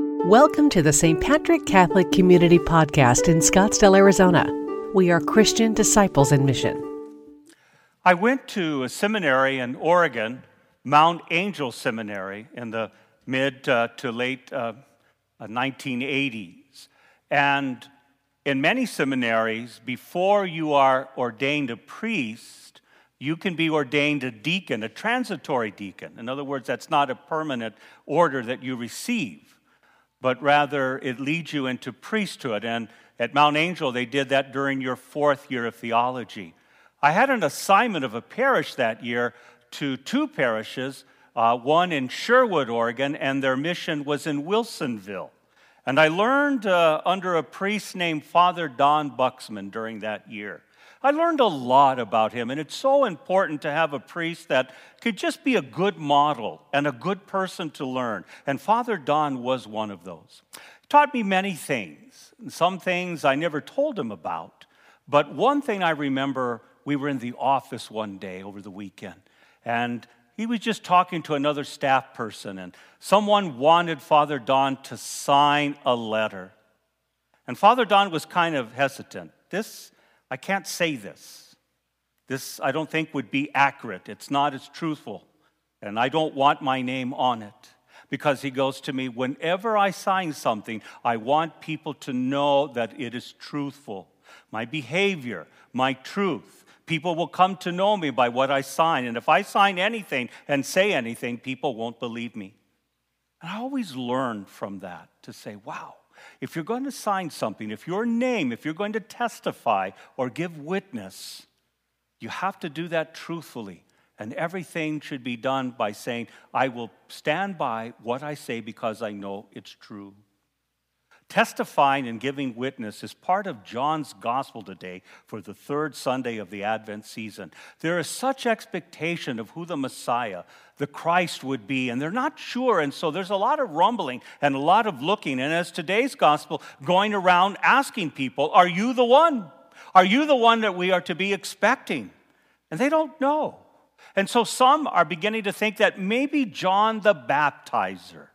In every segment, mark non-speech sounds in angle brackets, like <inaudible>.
Welcome to the St. Patrick Catholic Community Podcast in Scottsdale, Arizona. We are Christian disciples in mission. I went to a seminary in Oregon, Mount Angel Seminary, in the mid uh, to late uh, 1980s. And in many seminaries, before you are ordained a priest, you can be ordained a deacon, a transitory deacon. In other words, that's not a permanent order that you receive but rather it leads you into priesthood. And at Mount Angel, they did that during your fourth year of theology. I had an assignment of a parish that year to two parishes, uh, one in Sherwood, Oregon, and their mission was in Wilsonville. And I learned uh, under a priest named Father Don Buxman during that year. I learned a lot about him, and it's so important to have a priest that could just be a good model and a good person to learn. And Father Don was one of those. He taught me many things. Some things I never told him about. But one thing I remember, we were in the office one day over the weekend, and he was just talking to another staff person, and someone wanted Father Don to sign a letter. And Father Don was kind of hesitant. This I can't say this. This, I don't think, would be accurate. It's not as truthful. And I don't want my name on it. Because he goes to me, whenever I sign something, I want people to know that it is truthful. My behavior, my truth. People will come to know me by what I sign. And if I sign anything and say anything, people won't believe me. And I always learn from that to say, wow, if you're going to sign something, if your name, if you're going to testify or give witness, you have to do that truthfully. And everything should be done by saying, I will stand by what I say because I know it's true. Testifying and giving witness is part of John's gospel today for the third Sunday of the Advent season. There is such expectation of who the Messiah, the Christ, would be, and they're not sure. And so there's a lot of rumbling and a lot of looking. And as today's gospel, going around asking people, Are you the one? Are you the one that we are to be expecting? And they don't know. And so some are beginning to think that maybe John the Baptizer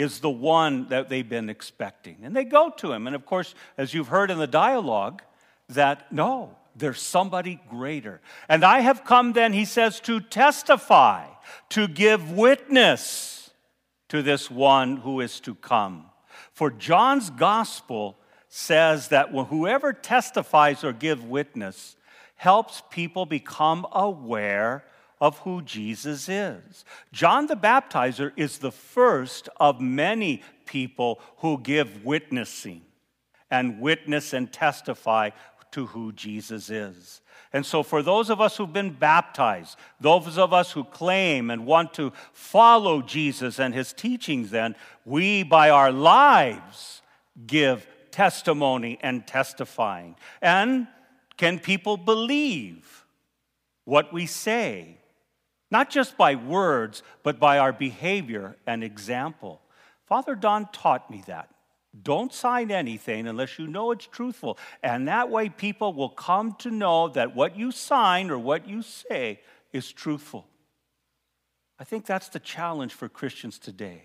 is the one that they've been expecting. And they go to him. And of course, as you've heard in the dialogue, that no, there's somebody greater. And I have come then, he says, to testify, to give witness to this one who is to come. For John's gospel says that whoever testifies or gives witness helps people become aware of who Jesus is. John the Baptizer is the first of many people who give witnessing and witness and testify to who Jesus is. And so, for those of us who've been baptized, those of us who claim and want to follow Jesus and his teachings, then we, by our lives, give testimony and testifying. And can people believe what we say? Not just by words, but by our behavior and example. Father Don taught me that. Don't sign anything unless you know it's truthful. And that way, people will come to know that what you sign or what you say is truthful. I think that's the challenge for Christians today.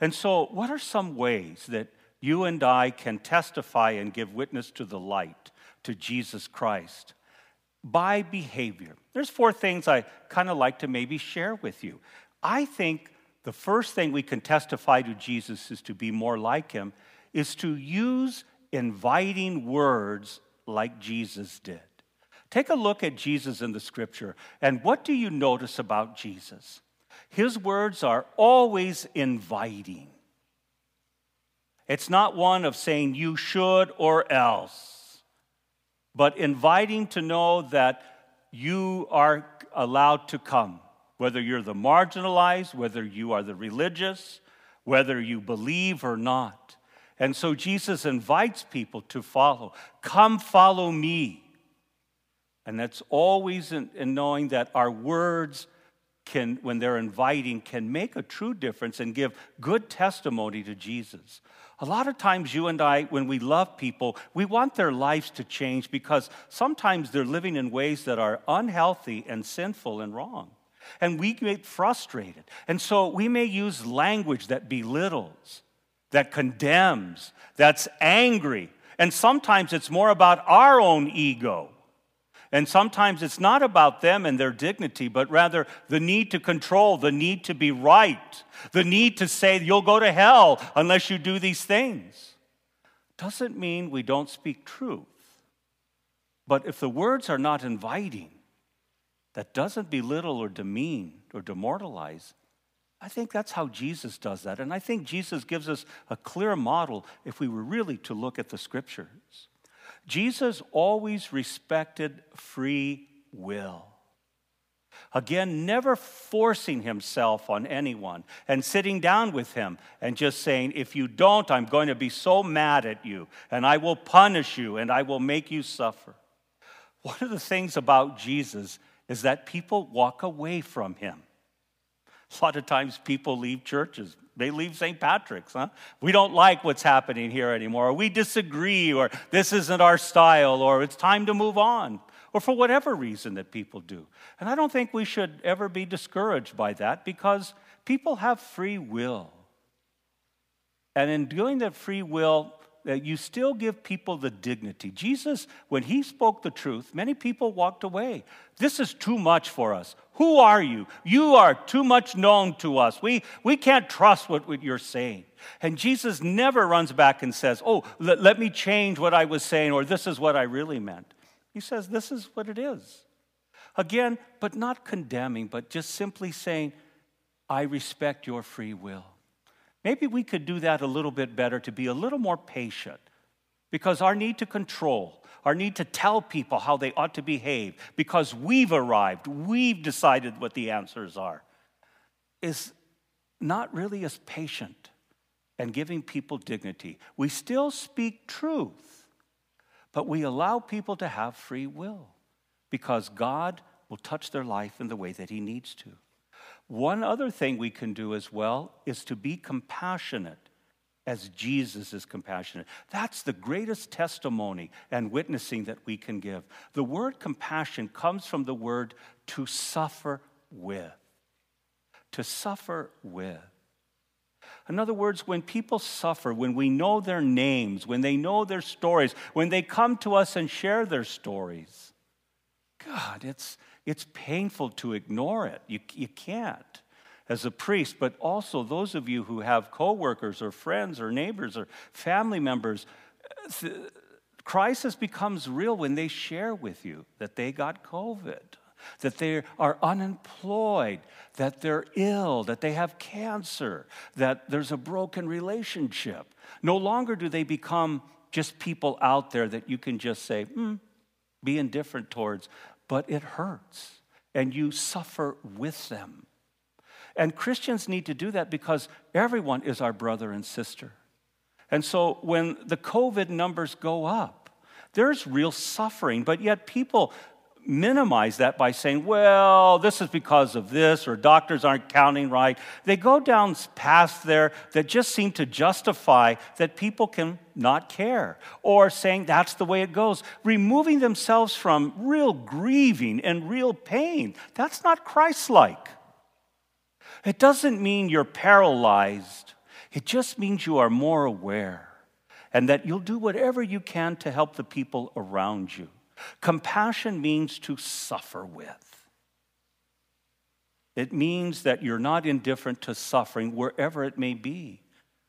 And so, what are some ways that you and I can testify and give witness to the light, to Jesus Christ? By behavior. There's four things I kind of like to maybe share with you. I think the first thing we can testify to Jesus is to be more like him, is to use inviting words like Jesus did. Take a look at Jesus in the scripture, and what do you notice about Jesus? His words are always inviting. It's not one of saying you should or else but inviting to know that you are allowed to come, whether you're the marginalized, whether you are the religious, whether you believe or not. And so Jesus invites people to follow. Come follow me. And that's always in, in knowing that our words can, when they're inviting, can make a true difference and give good testimony to Jesus. A lot of times, you and I, when we love people, we want their lives to change because sometimes they're living in ways that are unhealthy and sinful and wrong. And we get frustrated. And so we may use language that belittles that condemns, that's angry. And sometimes it's more about our own ego. And sometimes it's not about them and their dignity, but rather the need to control, the need to be right, the need to say, you'll go to hell unless you do these things. Doesn't mean we don't speak truth. But if the words are not inviting, that doesn't belittle or demean or demoralize, I think that's how Jesus does that. And I think Jesus gives us a clear model if we were really to look at the scriptures. Jesus always respected free will. Again, never forcing himself on anyone and sitting down with him and just saying, If you don't, I'm going to be so mad at you and I will punish you and I will make you suffer. One of the things about Jesus is that people walk away from him. <laughs> A lot of times people leave churches they leave St. Patrick's, huh? We don't like what's happening here anymore, or we disagree, or this isn't our style, or it's time to move on, or for whatever reason that people do. And I don't think we should ever be discouraged by that because people have free will. And in doing that free will, that you still give people the dignity. Jesus, when he spoke the truth, many people walked away. This is too much for us. Who are you? You are too much known to us. We, we can't trust what, what you're saying. And Jesus never runs back and says, Oh, let, let me change what I was saying, or this is what I really meant. He says, This is what it is. Again, but not condemning, but just simply saying, I respect your free will. Maybe we could do that a little bit better to be a little more patient because our need to control, our need to tell people how they ought to behave because we've arrived, we've decided what the answers are, is not really as patient and giving people dignity. We still speak truth, but we allow people to have free will because God will touch their life in the way that He needs to. One other thing we can do as well is to be compassionate as Jesus is compassionate. That's the greatest testimony and witnessing that we can give. The word compassion comes from the word to suffer with. To suffer with. In other words, when people suffer, when we know their names, when they know their stories, when they come to us and share their stories, God, it's, it's painful to ignore it. You, you can't as a priest, but also those of you who have coworkers or friends or neighbors or family members. Crisis becomes real when they share with you that they got COVID, that they are unemployed, that they're ill, that they have cancer, that there's a broken relationship. No longer do they become just people out there that you can just say, hmm, be indifferent towards but it hurts and you suffer with them. And Christians need to do that because everyone is our brother and sister. And so when the COVID numbers go up, there's real suffering, but yet people minimize that by saying, well, this is because of this, or doctors aren't counting right. They go down paths there that just seem to justify that people can not care, or saying that's the way it goes, removing themselves from real grieving and real pain. That's not Christ like. It doesn't mean you're paralyzed, it just means you are more aware and that you'll do whatever you can to help the people around you. Compassion means to suffer with. It means that you're not indifferent to suffering wherever it may be,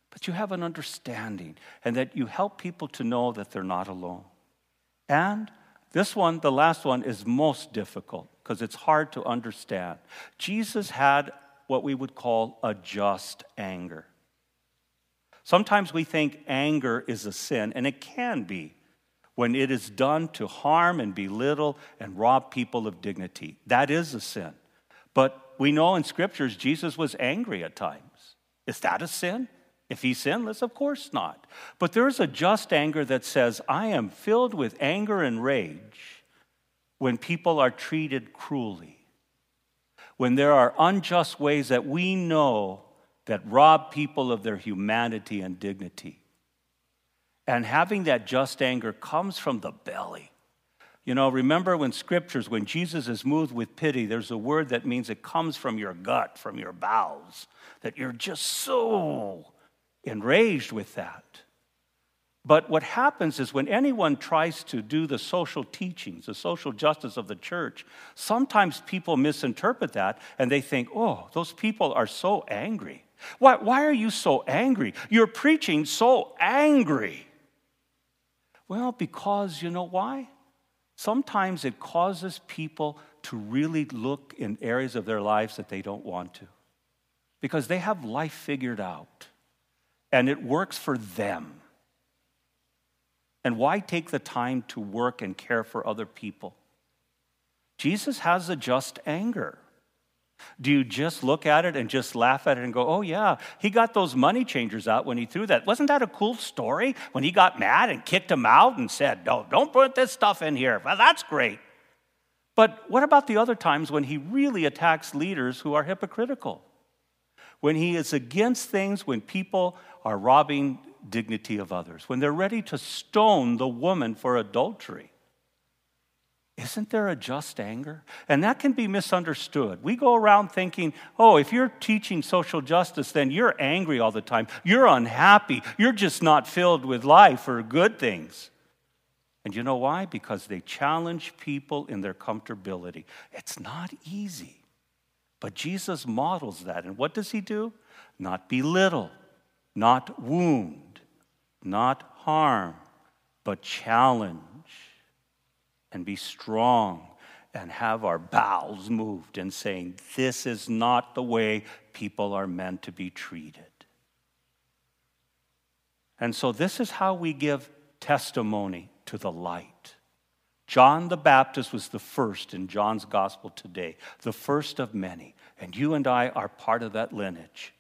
but you have an understanding and that you help people to know that they're not alone. And this one, the last one, is most difficult because it's hard to understand. Jesus had what we would call a just anger. Sometimes we think anger is a sin, and it can be when it is done to harm and belittle and rob people of dignity. That is a sin. But we know in scriptures Jesus was angry at times. Is that a sin? If he's sinless, of course not. But there is a just anger that says, I am filled with anger and rage when people are treated cruelly, when there are unjust ways that we know that rob people of their humanity and dignity. And having that just anger comes from the belly. You know, remember when scriptures, when Jesus is moved with pity, there's a word that means it comes from your gut, from your bowels, that you're just so enraged with that. But what happens is when anyone tries to do the social teachings, the social justice of the church, sometimes people misinterpret that and they think, oh, those people are so angry. Why, why are you so angry? You're preaching so angry. Well, because you know why? Sometimes it causes people to really look in areas of their lives that they don't want to because they have life figured out and it works for them. And why take the time to work and care for other people? Jesus has a just anger. Do you just look at it and just laugh at it and go, oh, yeah, he got those money changers out when he threw that? Wasn't that a cool story when he got mad and kicked them out and said, no, don't put this stuff in here? Well, that's great. But what about the other times when he really attacks leaders who are hypocritical? When he is against things, when people are robbing dignity of others, when they're ready to stone the woman for adultery. Isn't there a just anger? And that can be misunderstood. We go around thinking, oh, if you're teaching social justice, then you're angry all the time. You're unhappy. You're just not filled with life or good things. And you know why? Because they challenge people in their comfortability. It's not easy. But Jesus models that. And what does he do? Not belittle, not wound, not harm, but challenge and be strong and have our bowels moved and saying, This is not the way people are meant to be treated. And so, this is how we give testimony to the light. John the Baptist was the first in John's gospel today, the first of many. And you and I are part of that lineage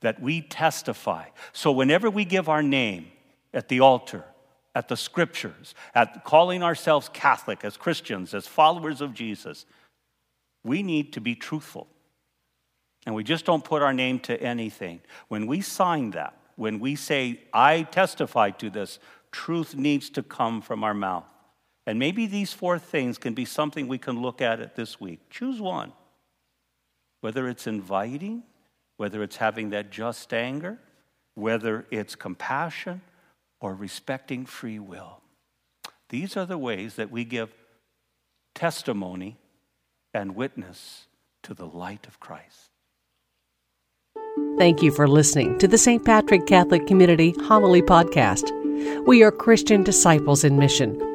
that we testify. So, whenever we give our name at the altar, at the scriptures, at calling ourselves Catholic, as Christians, as followers of Jesus, we need to be truthful. And we just don't put our name to anything. When we sign that, when we say, I testify to this, truth needs to come from our mouth. And maybe these four things can be something we can look at it this week. Choose one. Whether it's inviting, whether it's having that just anger, whether it's compassion, or respecting free will. These are the ways that we give testimony and witness to the light of Christ. Thank you for listening to the St. Patrick Catholic Community Homily Podcast. We are Christian disciples in mission